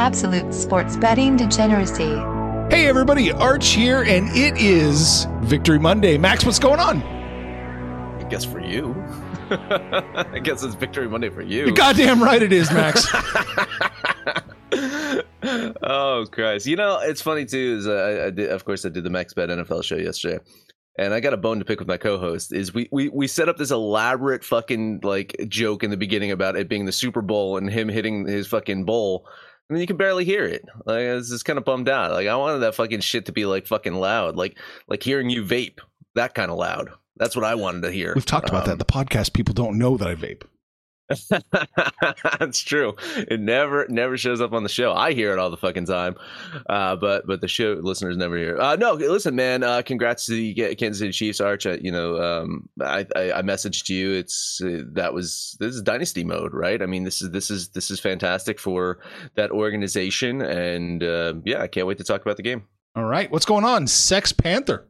Absolute sports betting degeneracy. Hey everybody, Arch here, and it is Victory Monday. Max, what's going on? I guess for you. I guess it's Victory Monday for you. You're goddamn right it is, Max. oh Christ! You know it's funny too. Is uh, I did, of course, I did the Max Bet NFL show yesterday, and I got a bone to pick with my co-host. Is we we we set up this elaborate fucking like joke in the beginning about it being the Super Bowl and him hitting his fucking bowl. And then you can barely hear it. Like I was just kind of bummed out. Like I wanted that fucking shit to be like fucking loud, like like hearing you vape, that kind of loud. That's what I wanted to hear. We've talked about Um, that. The podcast people don't know that I vape. That's true. It never never shows up on the show. I hear it all the fucking time, uh, but but the show listeners never hear. Uh, no, listen, man. Uh, congrats to the Kansas City Chiefs, Arch. You know, um, I, I I messaged you. It's uh, that was this is dynasty mode, right? I mean, this is this is this is fantastic for that organization, and uh, yeah, I can't wait to talk about the game. All right, what's going on? Sex Panther.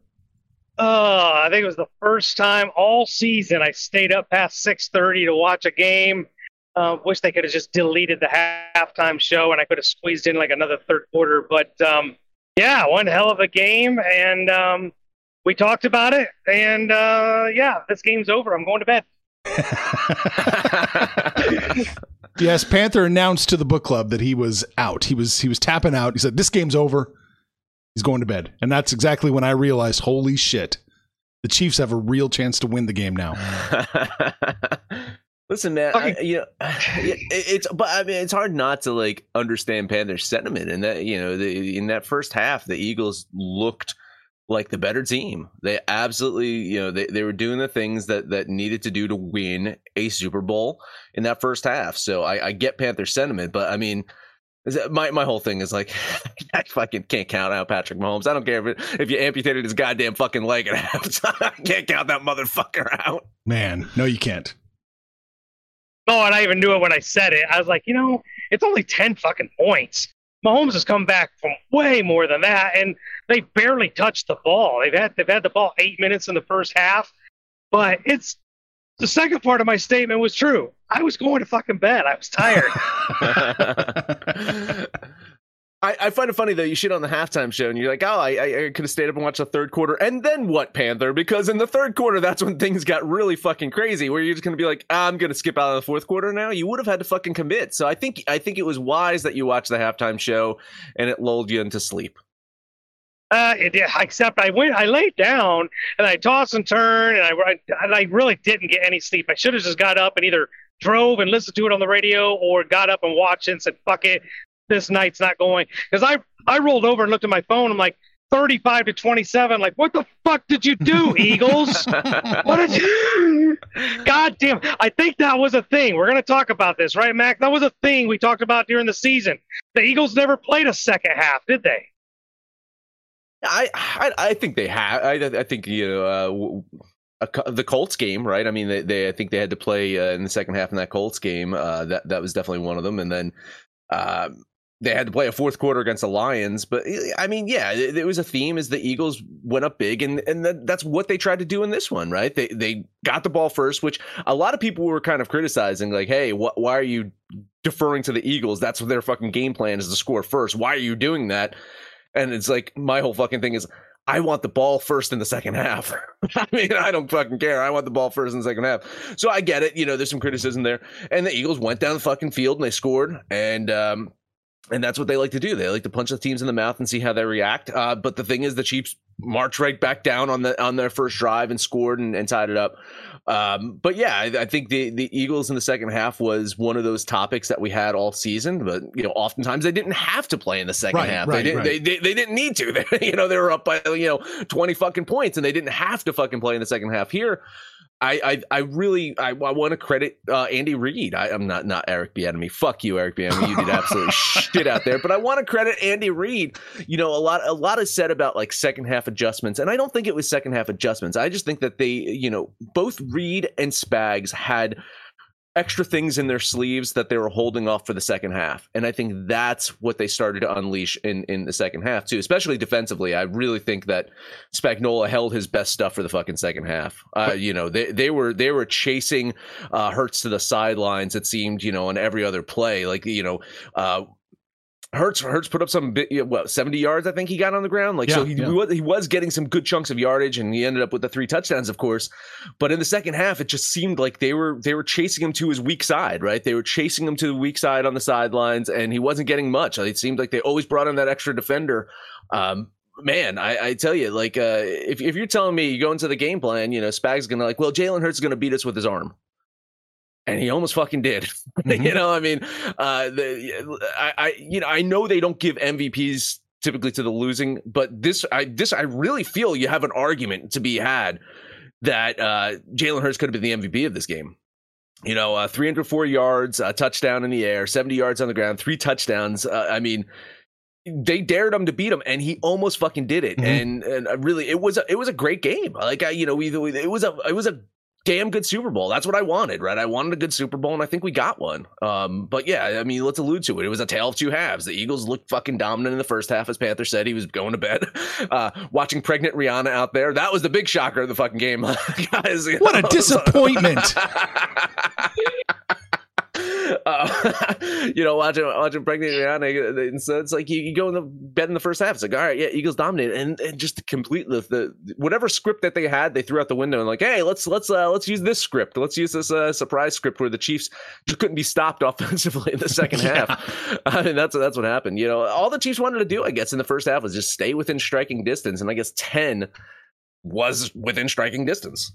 Oh, I think it was the first time all season I stayed up past 6:30 to watch a game. Uh, wish they could have just deleted the halftime show and I could have squeezed in like another third quarter. But um, yeah, one hell of a game, and um, we talked about it. And uh, yeah, this game's over. I'm going to bed. Yes, Panther announced to the book club that he was out. He was he was tapping out. He said, "This game's over. He's going to bed." And that's exactly when I realized, "Holy shit, the Chiefs have a real chance to win the game now." Listen, man, I, you know, it's but I mean, it's hard not to like understand Panthers sentiment, and that you know, the, in that first half, the Eagles looked like the better team. They absolutely, you know, they, they were doing the things that that needed to do to win a Super Bowl in that first half. So I, I get Panther sentiment, but I mean. Is that- My my whole thing is like I fucking can't count out Patrick Mahomes. I don't care if it, if you amputated his goddamn fucking leg at halftime. I can't count that motherfucker out. Man, no, you can't. Oh, and I even knew it when I said it. I was like, you know, it's only 10 fucking points. Mahomes has come back from way more than that, and they barely touched the ball. They've had they've had the ball eight minutes in the first half, but it's the second part of my statement was true. I was going to fucking bed. I was tired. I, I find it funny though. You shit on the halftime show, and you're like, "Oh, I, I, could have stayed up and watched the third quarter." And then what, Panther? Because in the third quarter, that's when things got really fucking crazy. Where you're just gonna be like, "I'm gonna skip out of the fourth quarter now." You would have had to fucking commit. So I think I think it was wise that you watched the halftime show, and it lulled you into sleep. Uh, it, except I went, I laid down and I tossed and turned, and I, I, and I really didn't get any sleep. I should have just got up and either drove and listened to it on the radio, or got up and watched it and said, "Fuck it, this night's not going." Because I, I rolled over and looked at my phone. I'm like, 35 to 27. Like, what the fuck did you do, Eagles? what did you? God damn! I think that was a thing. We're gonna talk about this, right, Mac? That was a thing we talked about during the season. The Eagles never played a second half, did they? I, I think they have. I I think you know uh, a, the Colts game, right? I mean, they, they I think they had to play uh, in the second half in that Colts game. Uh, that that was definitely one of them, and then Um, they had to play a fourth quarter against the Lions, but I mean, yeah, it, it was a theme as the Eagles went up big, and and that, that's what they tried to do in this one, right? They they got the ball first, which a lot of people were kind of criticizing, like, hey, wh- why are you deferring to the Eagles? That's what their fucking game plan is to score first. Why are you doing that? And it's like my whole fucking thing is I want the ball first in the second half. I mean, I don't fucking care. I want the ball first in the second half. So I get it. You know, there's some criticism there. And the Eagles went down the fucking field and they scored. And um, and that's what they like to do. They like to punch the teams in the mouth and see how they react. Uh, but the thing is, the Chiefs marched right back down on the on their first drive and scored and, and tied it up. Um, but yeah, I, I, think the the Eagles in the second half was one of those topics that we had all season. But you know, oftentimes they didn't have to play in the second right, half. Right, they didn't. Right. They, they, they didn't need to. They, you know, they were up by you know twenty fucking points, and they didn't have to fucking play in the second half. Here, I, I, I really I, I want to credit uh, Andy Reid. I, am not not Eric Bieniemy. Fuck you, Eric Bieniemy. You did absolutely shit out there. But I want to credit Andy Reid. You know, a lot a lot is said about like second half adjustments, and I don't think it was second half adjustments. I just think that they, you know, both Reid and Spags had extra things in their sleeves that they were holding off for the second half. And I think that's what they started to unleash in, in the second half too, especially defensively. I really think that Spagnuolo held his best stuff for the fucking second half. Uh, you know, they, they were, they were chasing uh, Hurts to the sidelines. It seemed, you know, on every other play, like, you know, uh, Hurts Hurts put up some bit, what seventy yards I think he got on the ground? Like yeah, so he, yeah. was, he was getting some good chunks of yardage and he ended up with the three touchdowns of course. But in the second half it just seemed like they were they were chasing him to his weak side right? They were chasing him to the weak side on the sidelines and he wasn't getting much. It seemed like they always brought in that extra defender. Um, man, I, I, tell you, like, uh, if, if you're telling me you go into the game plan, you know, Spag's gonna like, well, Jalen Hurts is gonna beat us with his arm and he almost fucking did. Mm-hmm. you know, I mean, uh, the, I, I, you know, I know they don't give MVPs typically to the losing, but this, I, this, I really feel you have an argument to be had that uh, Jalen Hurts could have been the MVP of this game. You know, uh, 304 yards, a touchdown in the air, 70 yards on the ground, three touchdowns. Uh, I mean, they dared him to beat him, and he almost fucking did it. Mm-hmm. And and really, it was a, it was a great game. Like I, you know, we, it was a it was a damn good Super Bowl. That's what I wanted, right? I wanted a good Super Bowl, and I think we got one. Um, but yeah, I mean, let's allude to it. It was a tale of two halves. The Eagles looked fucking dominant in the first half, as Panther said. He was going to bed, uh, watching pregnant Rihanna out there. That was the big shocker of the fucking game, guys. What know? a disappointment! Uh, you know, watching watching pregnant Rihanna, and so it's like you, you, go in the bed in the first half. It's like, all right, yeah, Eagles dominated, and, and just to complete the, the whatever script that they had, they threw out the window and like, hey, let's let's uh, let's use this script. Let's use this uh, surprise script where the Chiefs just couldn't be stopped offensively in the second yeah. half. I mean, that's that's what happened. You know, all the Chiefs wanted to do, I guess, in the first half was just stay within striking distance, and I guess ten was within striking distance.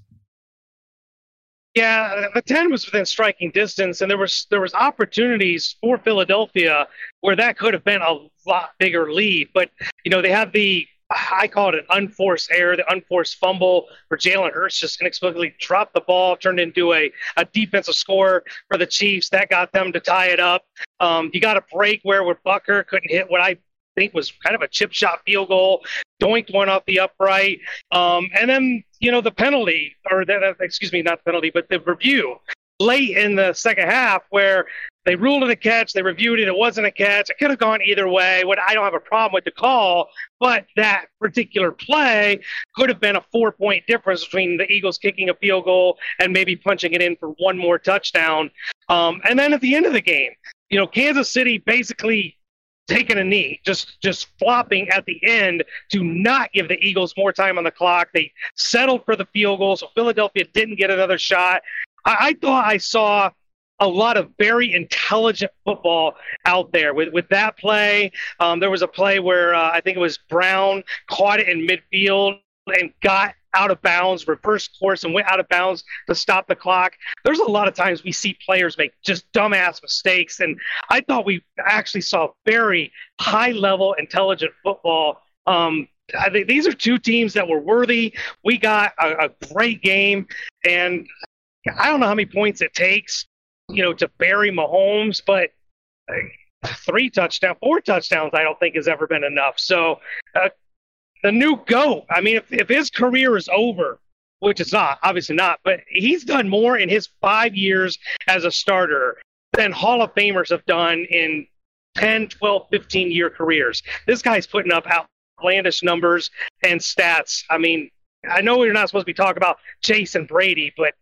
Yeah, the ten was within striking distance, and there was there was opportunities for Philadelphia where that could have been a lot bigger lead. But you know, they had the I call it an unforced error, the unforced fumble where Jalen Hurts just inexplicably dropped the ball, turned into a, a defensive score for the Chiefs. That got them to tie it up. Um, you got a break where with Butker couldn't hit what I think was kind of a chip shot field goal, doinked one off the upright. Um, and then, you know, the penalty, or uh, excuse me, not the penalty, but the review late in the second half where they ruled it a catch, they reviewed it, it wasn't a catch. It could have gone either way. What I don't have a problem with the call, but that particular play could have been a four point difference between the Eagles kicking a field goal and maybe punching it in for one more touchdown. Um, and then at the end of the game, you know, Kansas City basically taking a knee, just just flopping at the end to not give the Eagles more time on the clock. They settled for the field goal, so Philadelphia didn't get another shot. I, I thought I saw a lot of very intelligent football out there with with that play. Um, there was a play where uh, I think it was Brown caught it in midfield and got out of bounds, reversed course, and went out of bounds to stop the clock. There's a lot of times we see players make just dumbass mistakes, and I thought we actually saw very high level, intelligent football. Um, I think these are two teams that were worthy. We got a, a great game, and I don't know how many points it takes, you know, to bury Mahomes, but three touchdowns, four touchdowns, I don't think has ever been enough. So, uh, the new GOAT. I mean, if, if his career is over, which it's not, obviously not, but he's done more in his five years as a starter than Hall of Famers have done in 10, 12, 15 year careers. This guy's putting up outlandish numbers and stats. I mean, I know we're not supposed to be talking about Jason Brady, but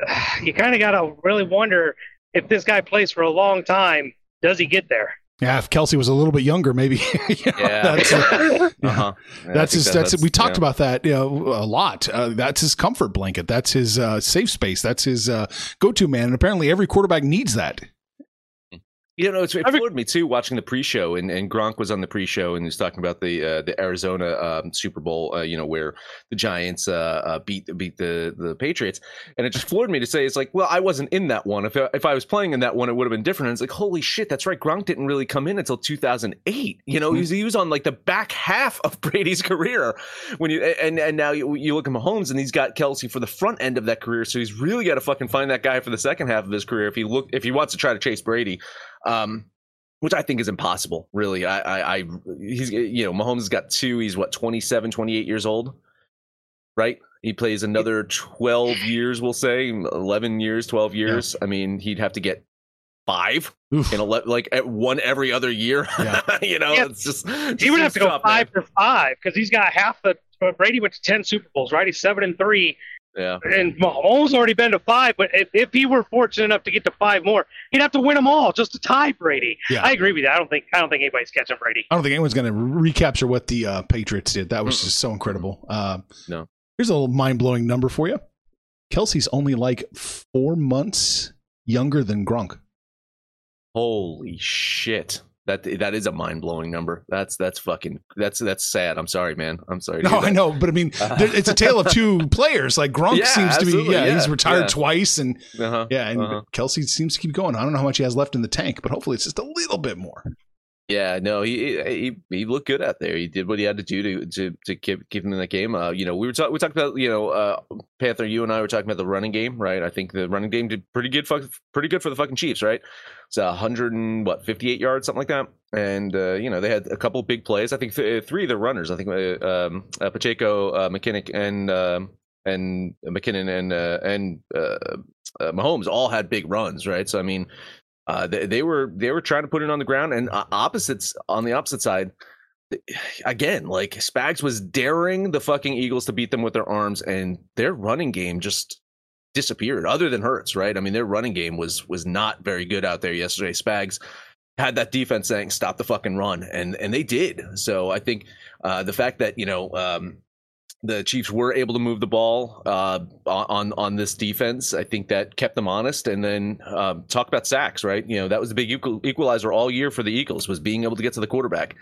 uh, you kind of got to really wonder if this guy plays for a long time, does he get there? Yeah, if Kelce was a little bit younger, maybe. you know, Yeah. that's, uh, Uh-huh. Yeah, that's his. that- That's, we talked about that you know, a lot. Uh, that's his comfort blanket. That's his uh, safe space. That's his uh, go-to man. And apparently, every quarterback needs that. You know, it's, it floored me too watching the pre-show, and, and Gronk was on the pre-show, and he was talking about the uh, the Arizona um, Super Bowl, uh, you know, where the Giants uh, uh, beat beat the the Patriots, and it just floored me to say it's like, well, I wasn't in that one. If I, if I was playing in that one, it would have been different. And it's like, holy shit, that's right. Gronk didn't really come in until 2008. You know, he was, he was on like the back half of Brady's career when you and and now you, you look at Mahomes, and he's got Kelce for the front end of that career, so he's really got to fucking find that guy for the second half of his career if he look if he wants to try to chase Brady um, which I think is impossible. Really, I, I, I, he's, you know, Mahomes has got two. He's what 27, 28 years old, right? He plays another twelve years, we'll say, eleven years, twelve years. I mean, he'd have to get five Oof. in a like at one every other year. Yeah. you know, Yeah. it's just He would have to go tough, man. five for five because he's got half the. Brady went to ten Super Bowls, right? He's seven and three, Yeah, and Mahomes already been to five. But if, if he were fortunate enough to get to five more, he'd have to win them all just to tie Brady. Yeah. I agree with you. I don't think I don't think anybody's catching Brady. I don't think anyone's going to recapture what the uh, Patriots did. That was just so incredible. Uh, No. Here's a little mind blowing number for you. Kelce's only like four months younger than Gronk. holy shit. That, that is a mind blowing number. That's that's fucking that's that's sad. I'm sorry, man. I'm sorry. No. I know, but I mean, there, it's a tale of two players. Like Gronk Yeah, seems to be, absolutely, yeah, he's retired yeah. twice, and Uh-huh. yeah, and Uh-huh. Kelce seems to keep going. I don't know how much he has left in the tank, but hopefully it's just a little bit more. Yeah, no, he he he looked good out there. He did what he had to do to to to keep keep him in that game. Uh, you know, we were talking we talked about you know uh, Panther. You and I were talking about the running game, right? I think the running game did pretty good. Fuck, pretty good for the fucking Chiefs, right? It's a hundred and what fifty eight yards, something like that. And uh, you know they had a couple big plays. I think th- three of the runners. I think uh, um, uh, Pacheco, uh, McKinnick, and um, and McKinnon and uh, and uh, uh, Mahomes all had big runs, right? So I mean, uh, they, they were they were trying to put it on the ground, and uh, opposites on the opposite side. Again, like Spags was daring the fucking Eagles to beat them with their arms, and their running game just disappeared. Other than Hurts, right? I mean, their running game was was not very good out there yesterday. Spags had that defense saying stop the fucking run, and and they did. So I think uh, the fact that you know um, the Chiefs were able to move the ball uh, on on this defense. I think that kept them honest. And then um, talk about sacks, right? You know that was the big equalizer all year for the Eagles was being able to get to the quarterback.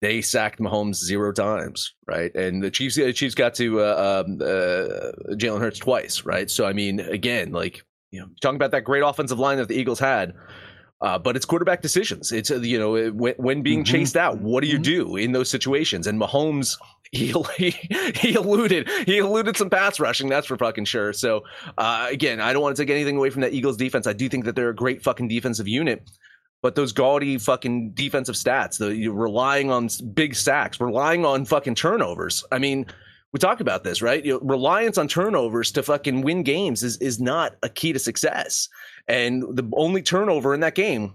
They sacked Mahomes zero times, right? And the Chiefs, the Chiefs got to uh, um, uh, Jalen Hurts twice, right? So I mean, again, like you know, talking about that great offensive line that the Eagles had. Uh, but it's quarterback decisions. It's uh, you know when, when being Mhm. chased out, what do you do in those situations? And Mahomes, he he, he eluded he eluded some pass rushing. That's for fucking sure. So uh, again, I don't want to take anything away from that Eagles defense. I do think that they're a great fucking defensive unit. But those gaudy fucking defensive stats, the you're relying on big sacks, relying on fucking turnovers. I mean, we talked about this, right? You know, reliance on turnovers to fucking win games is is not a key to success. And the only turnover in that game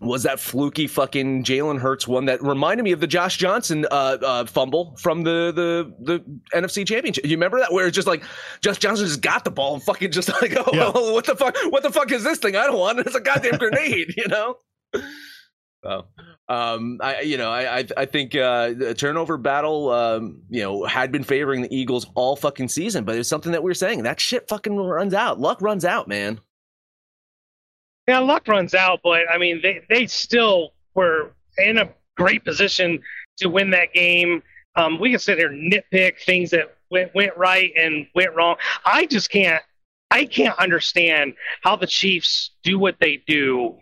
was that fluky fucking Jalen Hurts one that reminded me of the Josh Johnson uh, uh, fumble from the the the NFC Championship. You remember that where it's just like Josh Johnson just got the ball and fucking just like, oh, Yeah. what the fuck? What the fuck is this thing? I don't want it. It's a goddamn grenade, you know. Um, I you know I I, I think uh, the turnover battle um, you know had been favoring the Eagles all fucking season, but it's something that we are saying that shit fucking runs out. Luck runs out, man. Yeah, luck runs out, but I mean, they, they still were in a great position to win that game. Um, we can sit here nitpick things that went, went right and went wrong. I just can't, I can't understand how the Chiefs do what they do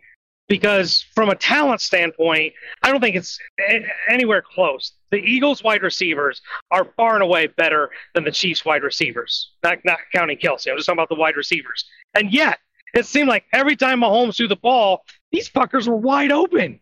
because from a talent standpoint, I don't think it's anywhere close. The Eagles wide receivers are far and away better than the Chiefs wide receivers, not, not counting Kelce. I'm just talking about the wide receivers. And yet, it seemed like every time Mahomes threw the ball, these fuckers were wide open.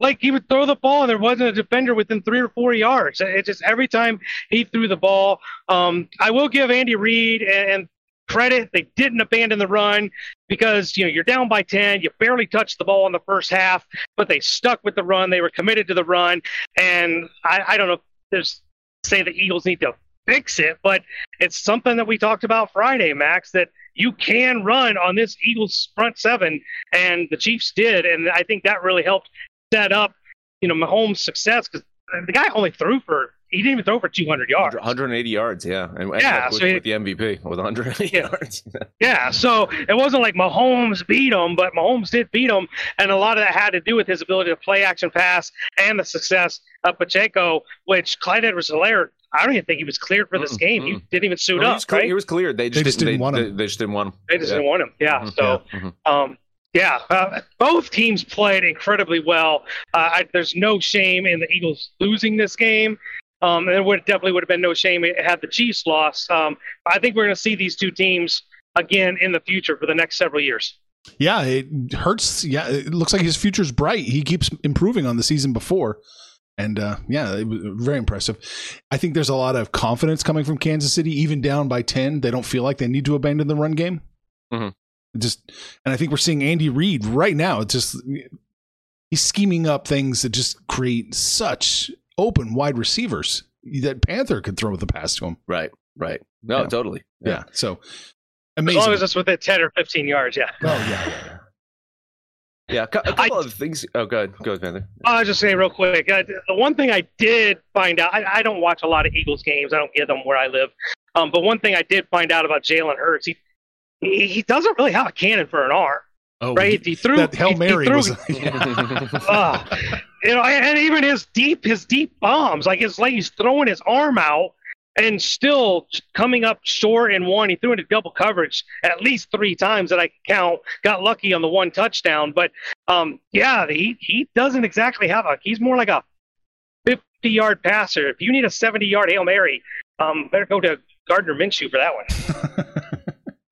Like he would throw the ball and there wasn't a defender within three or four yards. It just every time he threw the ball. Um, I will give Andy Reid and, and credit. They didn't abandon the run because you know you're down by 10, you barely touched the ball in the first half, but they stuck with the run. They were committed to the run, and I, I don't know. If there's say the Eagles need to fix it, but it's something that we talked about Friday, Max. That you can run on this Eagles front seven, and the Chiefs did, and I think that really helped set up you know Mahomes' success because the guy only threw for he didn't even throw for 200 yards. 180 yards, yeah. And yeah, with, so he, with the MVP with 180 Yeah. yards. yeah, so it wasn't like Mahomes beat him, but Mahomes did beat him, and a lot of that had to do with his ability to play action pass and the success of Pacheco, which Clyde Edwards-Helaire, I don't even think he was cleared for this Mm-mm, game. He didn't even suit No, he, up, was clear, right? he was cleared. They just, They just didn't, didn't want they, him. They, just didn't want him. They just Yeah. didn't want him. Yeah, Mhm, so. yeah, mhm. Um, yeah, uh, both teams played incredibly well. Uh, I, there's no shame in the Eagles losing this game. Um, and it would definitely would have been no shame had the Chiefs lost. Um, I think we're going to see these two teams again in the future for the next several years. Yeah, it hurts. Yeah, it looks like his future's bright. He keeps improving on the season before. And uh, yeah, it was very impressive. I think there's a lot of confidence coming from Kansas City, even down by 10. They don't feel like they need to abandon the run game. Mhm. Just, and I think we're seeing Andy Reid right now. It's just, he's scheming up things that just create such open wide receivers that Panther could throw the pass to him. Right, right. No, Yeah. totally. Yeah. So As long as it's within 10 or 15 yards, yeah. oh, yeah, yeah, yeah. Yeah, a cou- a I- couple of things. Oh, go ahead. Go ahead, Panther. I was just saying real quick. Uh, the one thing I did find out, I, I don't watch a lot of Eagles games. I don't get them where I live. Um, but one thing I did find out about Jalen Hurts, he, he he doesn't really have a cannon for an arm, Oh, right? He threw that Hail he- he Mary threw- was. Ah, you know, and even his deep, his deep bombs, like it's like he's throwing his arm out and still coming up short in one. He threw into double coverage at least three times that I count. Got lucky on the one touchdown, but um, yeah, he he doesn't exactly have a. He's more like a fifty-yard passer. If you need a seventy-yard hail mary, um, better go to Gardner Minshew for that one.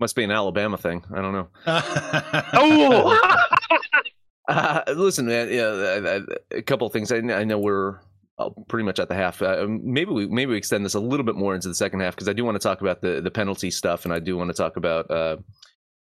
Must be an Alabama thing. I don't know. Oh, Uh, listen, man. Yeah, a couple of things. I, I know we're uh, pretty much at the half. Uh, maybe we maybe we extend this a little bit more into the second half because I do want to talk about the the penalty stuff, and I do want to talk about uh,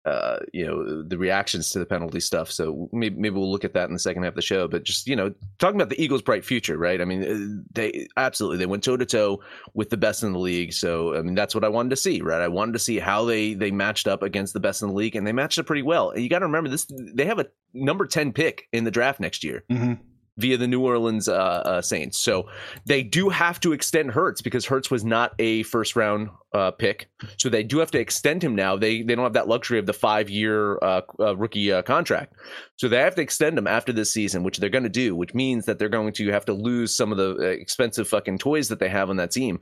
uh, you know the reactions to the penalty stuff. So maybe maybe we'll look at that in the second half of the show. But just you know talking about the Eagles' bright future, right? I mean, uh, they absolutely they went toe to toe with the best in the league. So I mean that's what I wanted to see, right? I wanted to see how they they matched up against the best in the league, and they matched up pretty well. And you got to remember this: they have a number ten pick in the draft next year Mhm. Via the New Orleans uh, uh, Saints. So they do have to extend Hurts because Hurts was not a first round uh, pick. So they do have to extend him now. They they don't have that luxury of the five year uh, uh, rookie uh, contract. So they have to extend him after this season, which they're going to do, which means that they're going to have to lose some of the expensive fucking toys that they have on that team.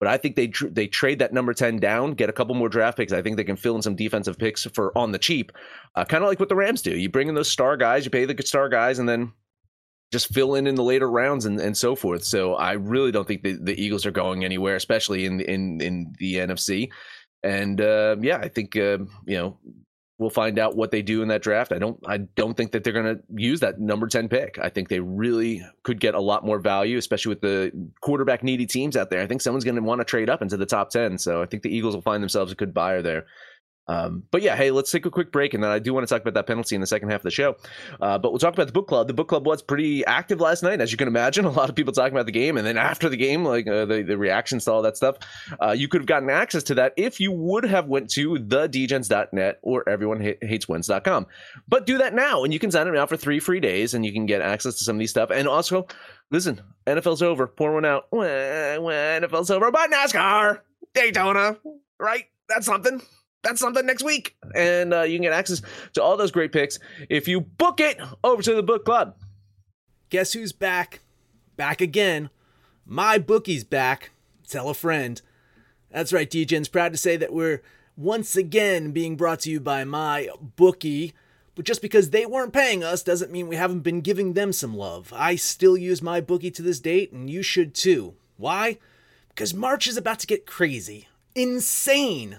But I think they tr- they trade that number ten down, get a couple more draft picks. I think they can fill in some defensive picks for on the cheap, kind of like what the Rams do. You bring in those star guys, you pay the star guys, and then just fill in in the later rounds and, and so forth. So I really don't think the, the Eagles are going anywhere, especially in in in the NFC. And uh, yeah, I think uh, you know we'll find out what they do in that draft. I don't I don't think that they're going to use that number ten pick. I think they really could get a lot more value, especially with the quarterback needy teams out there. I think someone's going to want to trade up into the top ten. So I think the Eagles will find themselves a good buyer there. Um, but yeah, hey, let's take a quick break, and then I do want to talk about that penalty in the second half of the show. Uh, but we'll talk about the book club. The book club was pretty active last night, as you can imagine. A lot of people talking about the game, and then after the game, like uh, the the reactions to all that stuff. Uh, you could have gotten access to that if you would have went to thedegens.net or everyonehateswins.com. But do that now, and you can sign up now for three free days, and you can get access to some of these stuff. And also, listen, NFL's over. Pour one out. When, when NFL's over, but NASCAR, Daytona, right? That's something that's something next week. And uh, you can get access to all those great picks if you book it over to the book club. Guess who's back? Back again. My bookie's back. Tell a friend. That's right, DJ's proud to say that we're once again being brought to you by my bookie. But just because they weren't paying us doesn't mean we haven't been giving them some love. I still use MyBookie to this date, and you should too. Why? Because March is about to get crazy, insane,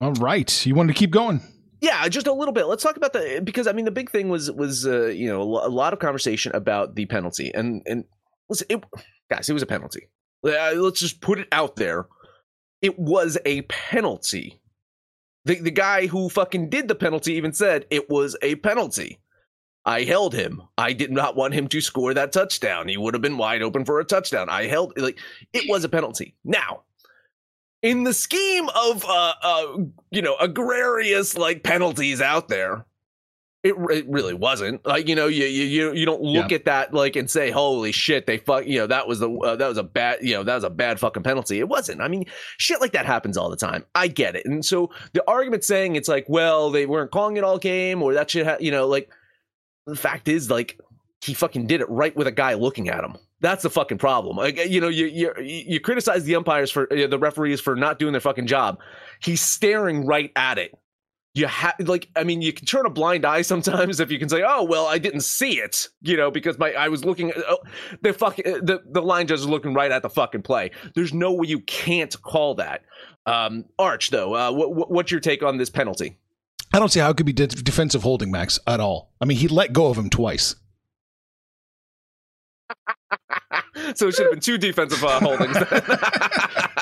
All right. You wanted to keep going? Yeah, just a little bit. Let's talk about the because I mean the big thing was was uh, you know a lot of conversation about the penalty and and listen, it, guys, it was a penalty. Uh, let's just put it out there. It was a penalty. The the guy who fucking did the penalty even said it was a penalty. I held him. I did not want him to score that touchdown. He would have been wide open for a touchdown. I held like it was a penalty. Now, in the scheme of uh, uh you know agrarious like penalties out there it, it really wasn't. Like you know you you you don't look Yeah. at that like and say holy shit they fuck you know that was the uh, that was a bad you know that was a bad fucking penalty. It wasn't. I mean shit like that happens all the time. I get it. And so the argument saying it's like well they weren't calling it all game or that shit ha- you know like the fact is like he fucking did it right with a guy looking at him that's the fucking problem. Like you know, you you you criticize the umpires for uh, the referees for not doing their fucking job. He's staring right at it. You have like, I mean, you can turn a blind eye sometimes if you can say, "Oh, well, I didn't see it," you know, because my I was looking. Oh, the fucking the the line judge is looking right at the fucking play. There's no way you can't call that. Um, Arch, though, uh, what, what's your take on this penalty? I don't see how it could be de- defensive holding, Max, at all. I mean, he let go of him twice. so it should have been two defensive uh, holdings.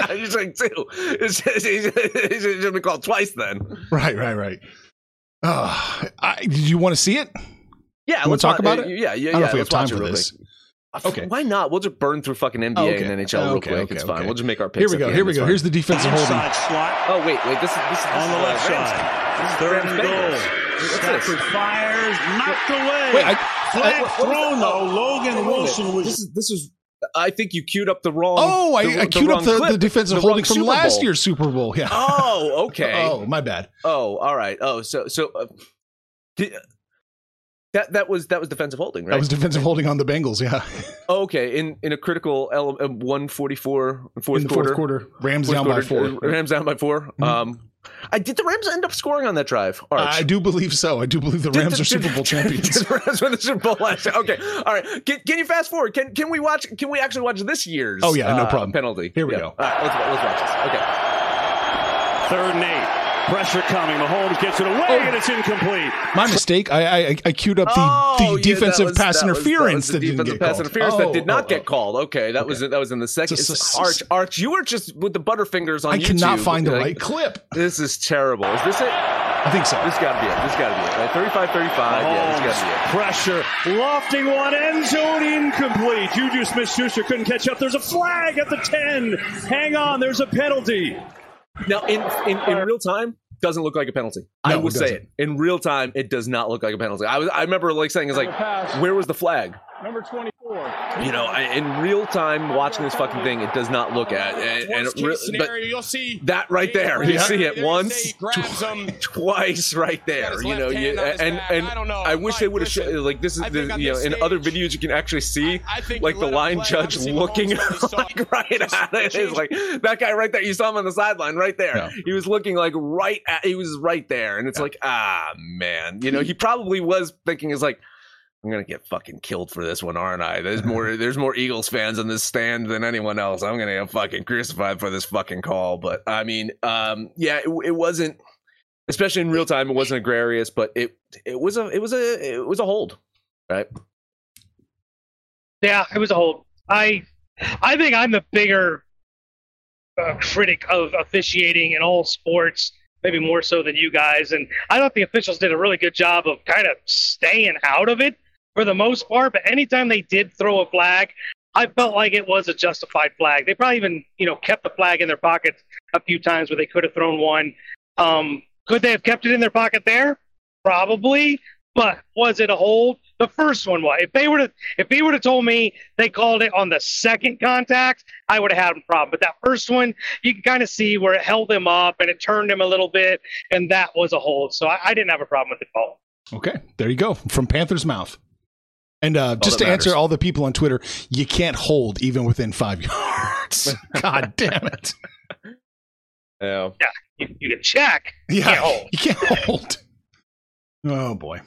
You're saying two. It should, it should have been called twice then. Right, right, right. Uh, I, did you want to see it? Yeah, You wanna let's talk wa- about uh, it? Yeah, yeah, I don't know if we have time for this. Okay. Why not? We'll just burn through fucking NBA Oh, okay. and NHL real Okay, quick. okay, it's fine. We'll just make our picks. Here we go. Here we go. fine. Here's the defensive holding. Slot Oh wait, wait. This is this is on the uh, left Rams. side. This is Third and goal. Bengals. Stafford fires, knocked away. Wait, I, Flag what- what is thrown though. Oh, Logan wait. Wilson was This is this is. I think you queued up the wrong. oh, I, the, I queued up the, clip. the defensive The holding from last year's Super Bowl. Yeah. Oh, okay. Oh, my bad. Oh, all right. Oh, so so uh, di- that that was that was defensive holding, right? That was defensive holding on the Bengals. Yeah. Oh, okay. In in a critical ele- uh, 144 fourth In the quarter. fourth quarter, Rams Fourth down by four. Uh, Rams down by 4 Um, I did the Rams end up scoring on that drive? Arch? I do believe so. I do believe the Did- Rams did- are Super did- Bowl champions. Did the Rams win the Super Bowl last year? Okay, all right. Can, can you fast forward? Can can we watch? Can we actually watch this year's? Oh, yeah, no uh, problem. Penalty. Here we Yeah. go. All right, let's let's watch this. Okay. third and eight. Pressure coming. Mahomes gets it away Oh. and it's incomplete. My mistake. I I, I queued up the, Oh, the yeah, that defensive was- pass that was- interference that, that, was the didn't defensive get pass called. interference Oh, that did not oh, get called. Okay, that was that was in the second. Just- It's- Arch, Arch, you were just with the butterfingers on I YouTube. cannot find the Like, right clip. This is terrible. Is this it? I think so. This got to be it. This got to be it. Right? 35 35. Yeah, this got to be it. Pressure, lofting one, end zone incomplete. Juju Smith Schuster couldn't catch up. There's a flag at the 10. Hang on, there's a penalty. Now, in, in, in real time, doesn't look like a penalty. I No, will it say it. In real time, it does not look like a penalty. I was I remember like saying, "Is like, where was the flag?" Number 24. You know, I, in real time watching this fucking thing, it does not look at. And, and it re- but you'll see that right there, you see it once, say he grabs him. twice, right there. You know, left you, hand and and I don't know. I wish they would have listen, like this is the, you know in other videos you can actually see like the line judge looking Mahomes already saw like right at it. It's like that guy right there. You saw him on the sideline right there. He was looking like right at. He was right there, and it's like ah man, you know he probably was thinking is like. I'm gonna get fucking killed for this one, aren't I? There's more. There's more Eagles fans in this stand than anyone else. I'm gonna get fucking crucified for this fucking call. But I mean, um, yeah, it, it wasn't, especially in real time. It wasn't egregious, but it it was a it was a it was a hold. right? Yeah, it was a hold. I I think I'm the bigger uh, critic of officiating in all sports, maybe more so than you guys. And I thought the officials did a really good job of kind of staying out of it for the most part. But anytime they did throw a flag, I felt like it was a justified flag. They probably even, you know, kept the flag in their pockets a few times where they could have thrown one. Um, could they have kept it in their pocket there? Probably. But was it a hold? The first one was. If they would have, if they would have told me they called it on the second contact, I would have had a problem. But that first one, you can kind of see where it held him up and it turned him a little bit, and that was a hold. So I, I didn't have a problem with the call. Okay, there you go from Panther's mouth. And uh, just to answer all the people on Twitter, you can't hold even within five yards. God damn it! Yeah, yeah, you, you can check. Yeah, you can't hold. You can't hold. Oh boy.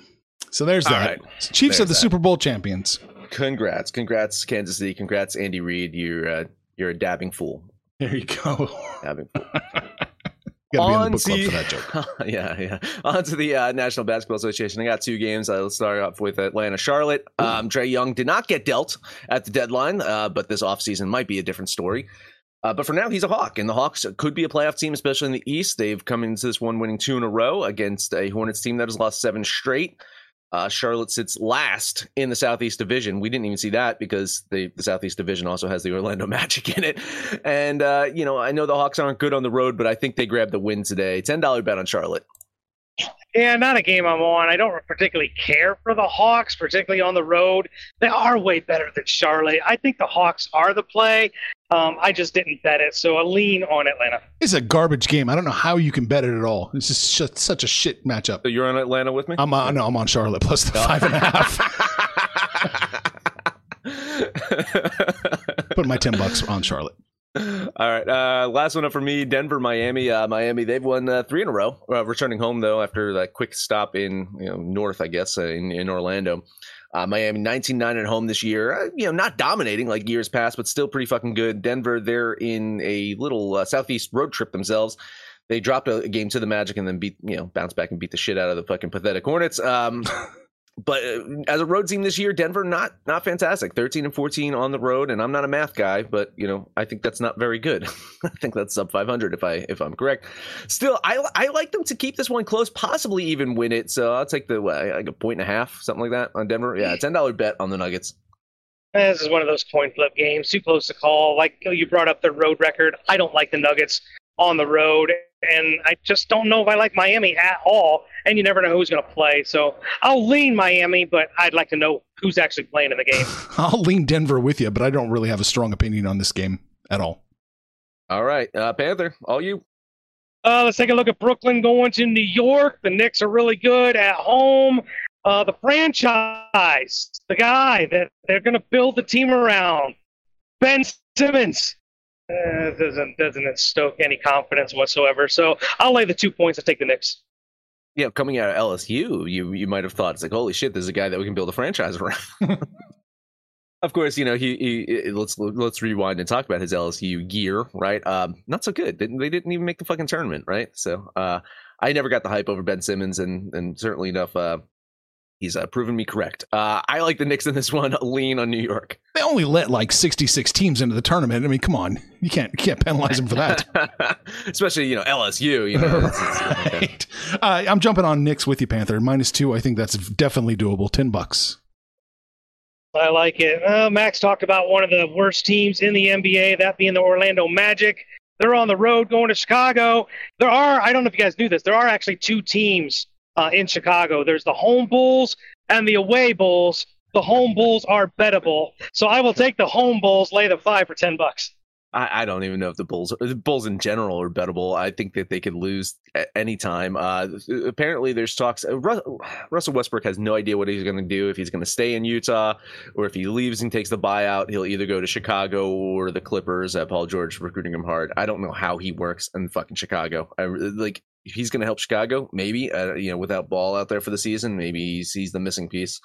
So there's All that. right. Chiefs There's are the that. Super Bowl champions. Congrats, congrats, Kansas City. Congrats, Andy Reid. You're uh, you're a dabbing fool. There you go. Dabbing fool. On book club to- for that joke. yeah, yeah. On to the uh, National Basketball Association. I got two games. Let's start off with Atlanta Charlotte. Um, Trae Young did not get dealt at the deadline, uh, but this offseason might be a different story. Uh, but for now, he's a Hawk, and the Hawks could be a playoff team, especially in the East. They've come into this one winning two in a row against a Hornets team that has lost seven straight. Uh, Charlotte sits last in the Southeast Division. We didn't even see that because the, the Southeast Division also has the Orlando Magic in it. And, uh, you know, I know the Hawks aren't good on the road, but I think they grabbed the win today. $10 bet on Charlotte. Yeah, not a game I'm on. I don't particularly care for the Hawks, particularly on the road. They are way better than Charlotte. I think the Hawks are the play. Um, I just didn't bet it, so a lean on Atlanta. It's a garbage game. I don't know how you can bet it at all. It's just sh- such a shit matchup. So you're on Atlanta with me? I'm on, no, I'm on Charlotte plus the five and a half. Put my ten bucks on Charlotte. All right. Uh, last one up for me Denver, Miami. Uh, Miami, they've won uh, three in a row. Uh, returning home, though, after that quick stop in you know, north, I guess, uh, in, in Orlando. Uh, Miami 19 9 at home this year. Uh, you know, not dominating like years past, but still pretty fucking good. Denver, they're in a little uh, southeast road trip themselves. They dropped a, game to the Magic and then beat, you know, bounced back and beat the shit out of the fucking pathetic Hornets. Um, but uh, as a road team this year, Denver not not fantastic. 13 and 14 on the road, and I'm not a math guy, but you know, I think that's not very good. I think that's sub 500 if I if I'm correct. Still, I I like them to keep this one close, possibly even win it. So I'll take the like a point and a half, something like that on Denver. Yeah, ten dollar bet on the Nuggets. This is one of those coin flip games, too close to call. Like you brought up the road record. I don't like the Nuggets on the road, and I just don't know if I like Miami at all. And you never know who's going to play. So I'll lean Miami, but I'd like to know who's actually playing in the game. I'll lean Denver with you, but I don't really have a strong opinion on this game at all. All right, uh, Panther, all you. Uh, let's take a look at Brooklyn going to New York. The Knicks are really good at home. Uh, the franchise, the guy that they're going to build the team around, Ben Simmons, uh, doesn't doesn't stoke any confidence whatsoever. So I'll lay the two points and take the Knicks. Yeah, coming out of LSU, you you might have thought it's like, holy shit, there's a guy that we can build a franchise around. of course, you know he, he let's let's rewind and talk about his LSU gear, right? Um, not so good. Didn't they didn't even make the fucking tournament, right? So uh, I never got the hype over Ben Simmons, and and certainly enough, uh, he's uh, proven me correct. Uh, I like the Knicks in this one. Lean on New York. They only let like 66 teams into the tournament. I mean, come on, you can't you can't penalize them for that. Especially you know LSU. You know, it's- it's- okay. right. Uh, I'm jumping on Knicks with you, Panther. Minus two. I think that's definitely doable. Ten bucks. I like it. Uh, Max talked about one of the worst teams in the NBA, that being the Orlando Magic. They're on the road going to Chicago. There are, I don't know if you guys knew this, there are actually two teams uh, in Chicago. There's the home Bulls and the away Bulls. The home Bulls are bettable. So I will take the home Bulls, lay the five for 10 bucks. I, I don't even know if the Bulls, the Bulls in general, are bettable. I think that they could lose at any time. Uh, apparently, there's talks. Uh, Ru- Russell Westbrook has no idea what he's going to do if he's going to stay in Utah or if he leaves and takes the buyout. He'll either go to Chicago or the Clippers. Paul George recruiting him hard. I don't know how he works in fucking Chicago. I like he's going to help Chicago, maybe. Uh, you know, without Ball out there for the season, maybe he's, he's the missing piece.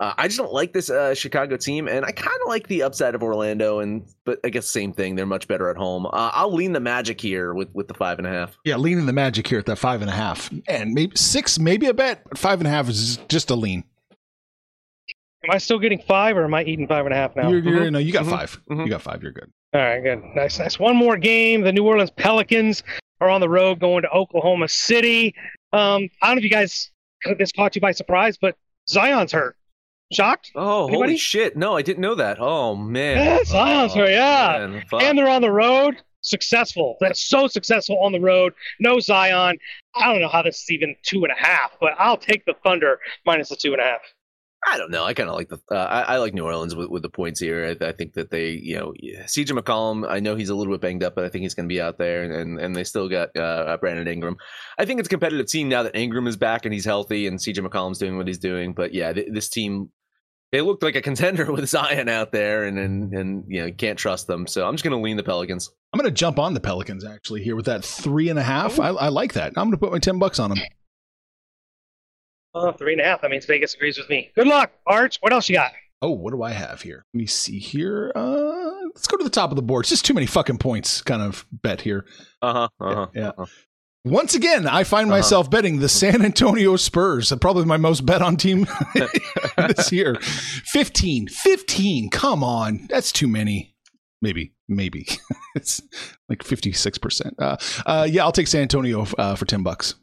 Uh, I just don't like this uh, Chicago team, and I kind of like the upside of Orlando. And but I guess same thing; they're much better at home. Uh, I'll lean the Magic here with with the five and a half. Yeah, leaning the Magic here at that five and a half, and maybe six, maybe a bet. But five and a half is just a lean. Am I still getting five, or am I eating five and a half now? You're, you're, Mhm. No, you got Mhm. 5 Mhm. You got five. You're good. All right, good. Nice, nice. One more game. The New Orleans Pelicans are on the road going to Oklahoma City. Um, I don't know if you guys this caught you by surprise, but Zion's hurt. Shocked? Oh, holy shit! No, I didn't know that. Oh man. Yeah, Zion's oh, hurt. Yeah, man, and they're on the road. Successful. They're so successful on the road. No Zion. I don't know how this is even two and a half, but I'll take the Thunder minus the two and a half. I don't know. I kind of like the. Uh, I, I like New Orleans with, with the points here. I, I think that they, you know, CJ McCollum. I know he's a little bit banged up, but I think he's going to be out there, and and they still got uh, Brandon Ingram. I think it's a competitive team now that Ingram is back and he's healthy, and CJ McCollum's doing what he's doing. But yeah, th- this team, they looked like a contender with Zion out there, and and and you know, can't trust them. So I'm just going to lean the Pelicans. I'm going to jump on the Pelicans actually here with that three and a half. I, I like that. I'm going to put my 10 bucks on them. Oh, three and a half. That means Vegas agrees with me. Good luck, Arch. What else you got? Oh, what do I have here? Let me see here. Uh, let's go to the top of the board. It's just too many fucking points kind of bet here. Uh huh. Uh huh. Yeah. Uh-huh. Once again, I find Uh-huh. myself betting the San Antonio Spurs, probably my most bet on team this year. 15. 15. Come on. That's too many. Maybe. Maybe. it's like 56%. Uh, uh, yeah, I'll take San Antonio uh, for 10 bucks.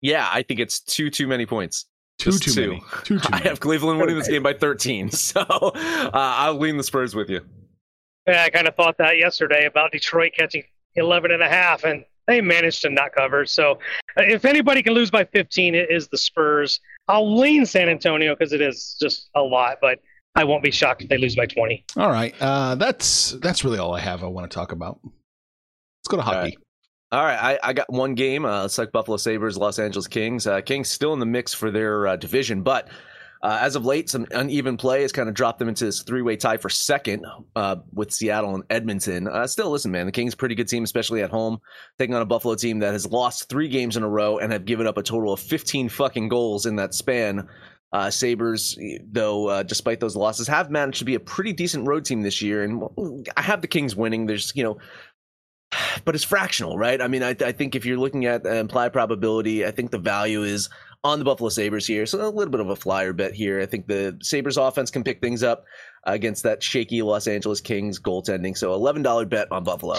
Yeah, I think it's too too many points. Too, Just too two. many. Too, too I many. have Cleveland winning this game by 13, so uh, I'll lean the Spurs with you. Yeah, I kind of thought that yesterday about Detroit catching 11 and a half, and they managed to not cover. So uh, if anybody can lose by 15, it is the Spurs. I'll lean San Antonio because it is just a lot, but I won't be shocked if they lose by 20. All right. Uh, that's that's really all I have I want to talk about. Let's go to All hockey. All right, I, I got one game. Uh, it's like Buffalo Sabres, Los Angeles Kings. Uh, Kings still in the mix for their uh, division, but uh, as of late, some uneven play has kind of dropped them into this three-way tie for second uh, with Seattle and Edmonton. Uh, still, listen, man, the Kings pretty good team, especially at home, taking on a Buffalo team that has lost three games in a row and have given up a total of 15 fucking goals in that span. Uh, Sabres, though, uh, despite those losses, have managed to be a pretty decent road team this year, and I have the Kings winning. There's, you know, but it's fractional, right? I mean, I, I think if you're looking at implied probability, I think the value is on the Buffalo Sabres here. So a little bit of a flyer bet here. I think the Sabres offense can pick things up against that shaky Los Angeles Kings goaltending. So $11 bet on Buffalo.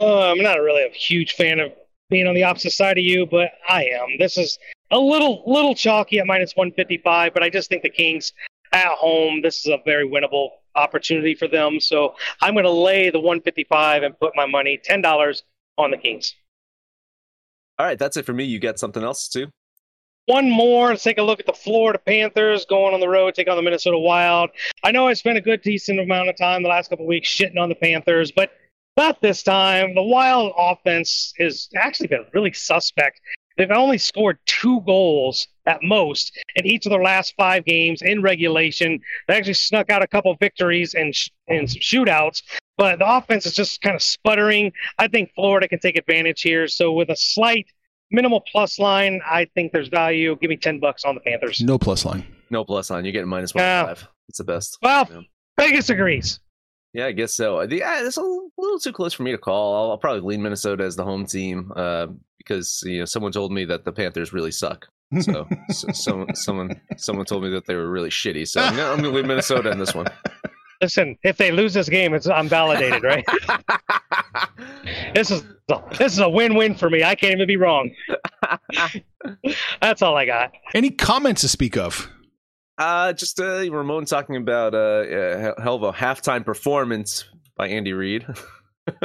Uh, I'm not really a huge fan of being on the opposite side of you, but I am. This is a little little chalky at minus 155, but I just think the Kings at home, this is a very winnable opportunity for them. So I'm going to lay the 155 and put my money $10 on the Kings. All right, that's it for me. You got something else too? One more. Let's take a look at the Florida Panthers going on the road, take on the Minnesota Wild. I know I spent a good, decent amount of time the last couple of weeks shitting on the Panthers, but not this time. The Wild offense has actually been really suspect. They've only scored two goals at most in each of their last five games in regulation. They actually snuck out a couple victories and sh- and some shootouts, but the offense is just kind of sputtering. I think Florida can take advantage here. So with a slight minimal plus line, I think there's value. Give me ten bucks on the Panthers. No plus line. No plus line. You're getting minus Yeah. 105. It's the best. Well, Yeah. Vegas agrees. Yeah, I guess so. The, yeah, it's a little too close for me to call. I'll, I'll probably lean Minnesota as the home team uh, because you know someone told me that the Panthers really suck. So, so someone someone someone told me that they were really shitty. So I'm gonna, I'm gonna leave Minnesota in this one. Listen, if they lose this game, it's I'm validated, right? this is this is a win-win for me. I can't even be wrong. That's all I got. Any comments to speak of? Uh, just uh, Ramon talking about uh, uh, hell of a halftime performance by Andy Reid.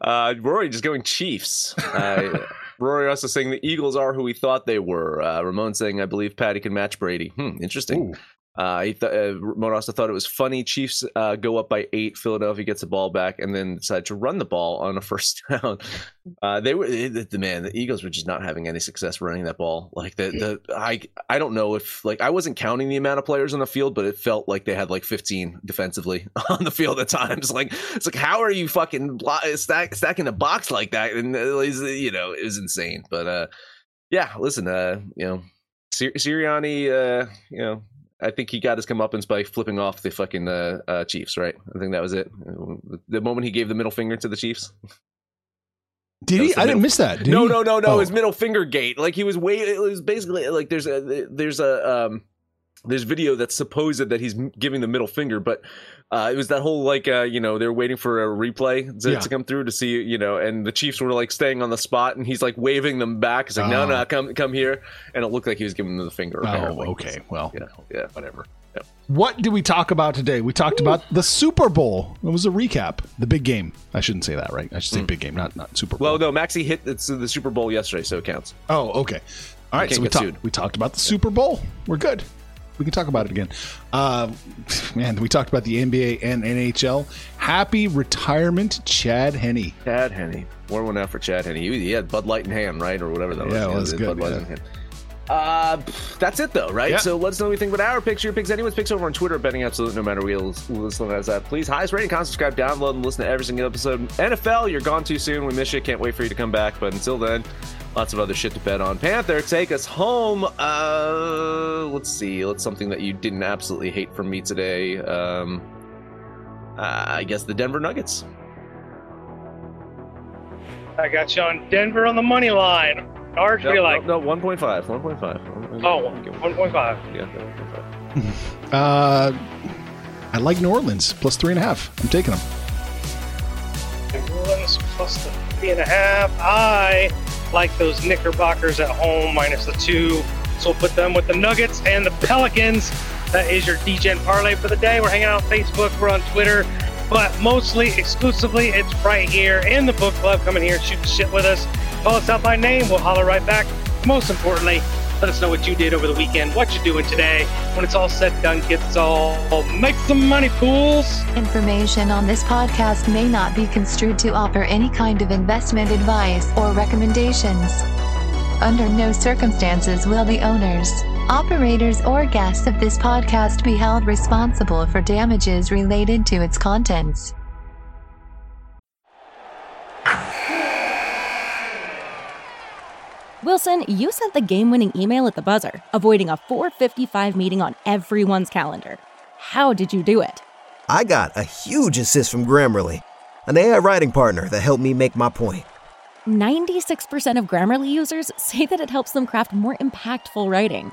uh, Rory just going Chiefs. Uh, Rory also saying the Eagles are who we thought they were. Uh, Ramon saying I believe Patty can match Brady. Hmm, interesting. Uh, he th- uh, also thought it was funny. Chiefs uh, go up by eight. Philadelphia gets the ball back and then decide to run the ball on a first down. Uh, they were the, man. The Eagles were just not having any success running that ball. Like the the I I don't know if like I wasn't counting the amount of players on the field, but it felt like they had like 15 defensively on the field at times. Like it's like how are you fucking stack, stacking a box like that? And uh, it's, you know it was insane. But uh, yeah, listen, uh, you know, Sir- Sirianni, uh, you know. I think he got his comeuppance by flipping off the fucking uh, uh, Chiefs, right? I think that was it. The moment he gave the middle finger to the Chiefs. Did he? I didn't miss that. Did no, he? no, no, no. Oh. His middle finger gate. Like he was way. It was basically like there's a there's a um there's video that's supposed that he's giving the middle finger, but uh, it was that whole like uh, you know they're waiting for a replay to, Yeah. to come through to see you know, and the Chiefs were like staying on the spot, and he's like waving them back. He's like, no, no, come come here, and it looked like he was giving them the finger. Oh, apparently. okay. Well, Yeah, yeah, whatever. Yeah. what did we talk about today? We talked about the Super Bowl. It was a recap. The big game. I shouldn't say that, right? I should say big game, not not Super Bowl. Well, no, Maxi hit it's the Super Bowl yesterday, so it counts. Oh, okay. All right, so we sued. we talked about the Super Bowl. We're good. We can talk about it again. Uh, man, we talked about the NBA and NHL. Happy retirement, Chad Henne. Chad Henne. War one out for Chad Henne. He, had Bud Light in hand, right? Or whatever that was. Yeah, it was good, Bud Light yeah. in hand. Uh, that's it though, right? Yeah. So let us know what you think about our picks, your picks, anyone's picks over on Twitter, betting absolute, no matter where you listen as that. Please, highest rating, comment, subscribe, download, and listen to every single episode. NFL, you're gone too soon. We miss you. Can't wait for you to come back. But until then, lots of other shit to bet on. Panther, take us home. Uh, let's see. Let's something that you didn't absolutely hate from me today. Um, uh, I guess the Denver Nuggets. I got you on Denver on the money line. Arch, what do like? No, no, 1.5. 1.5. Oh, 1.5. Yeah, 1.5. Uh, I like New Orleans plus three and a half. I'm taking them. New Orleans plus the three and a half. I like those Knickerbockers at home minus the two. So we'll put them with the Nuggets and the Pelicans. That is your Degen parlay for the day. We're hanging out on Facebook, we're on Twitter, but mostly, exclusively, it's right here in the book club. Come in here, shoot the shit with us. Call us out by name, we'll holler right back. Most importantly, let us know what you did over the weekend, what you're doing today. When it's all said and done, it's all make some money, pools. Information on this podcast may not be construed to offer any kind of investment advice or recommendations. Under no circumstances will the owners, operators, or guests of this podcast be held responsible for damages related to its contents. Wilson, you sent the game winning email at the buzzer, avoiding a 455 meeting on everyone's calendar. How did you do it? I got a huge assist from Grammarly, an AI writing partner that helped me make my point. 96% of Grammarly users say that it helps them craft more impactful writing.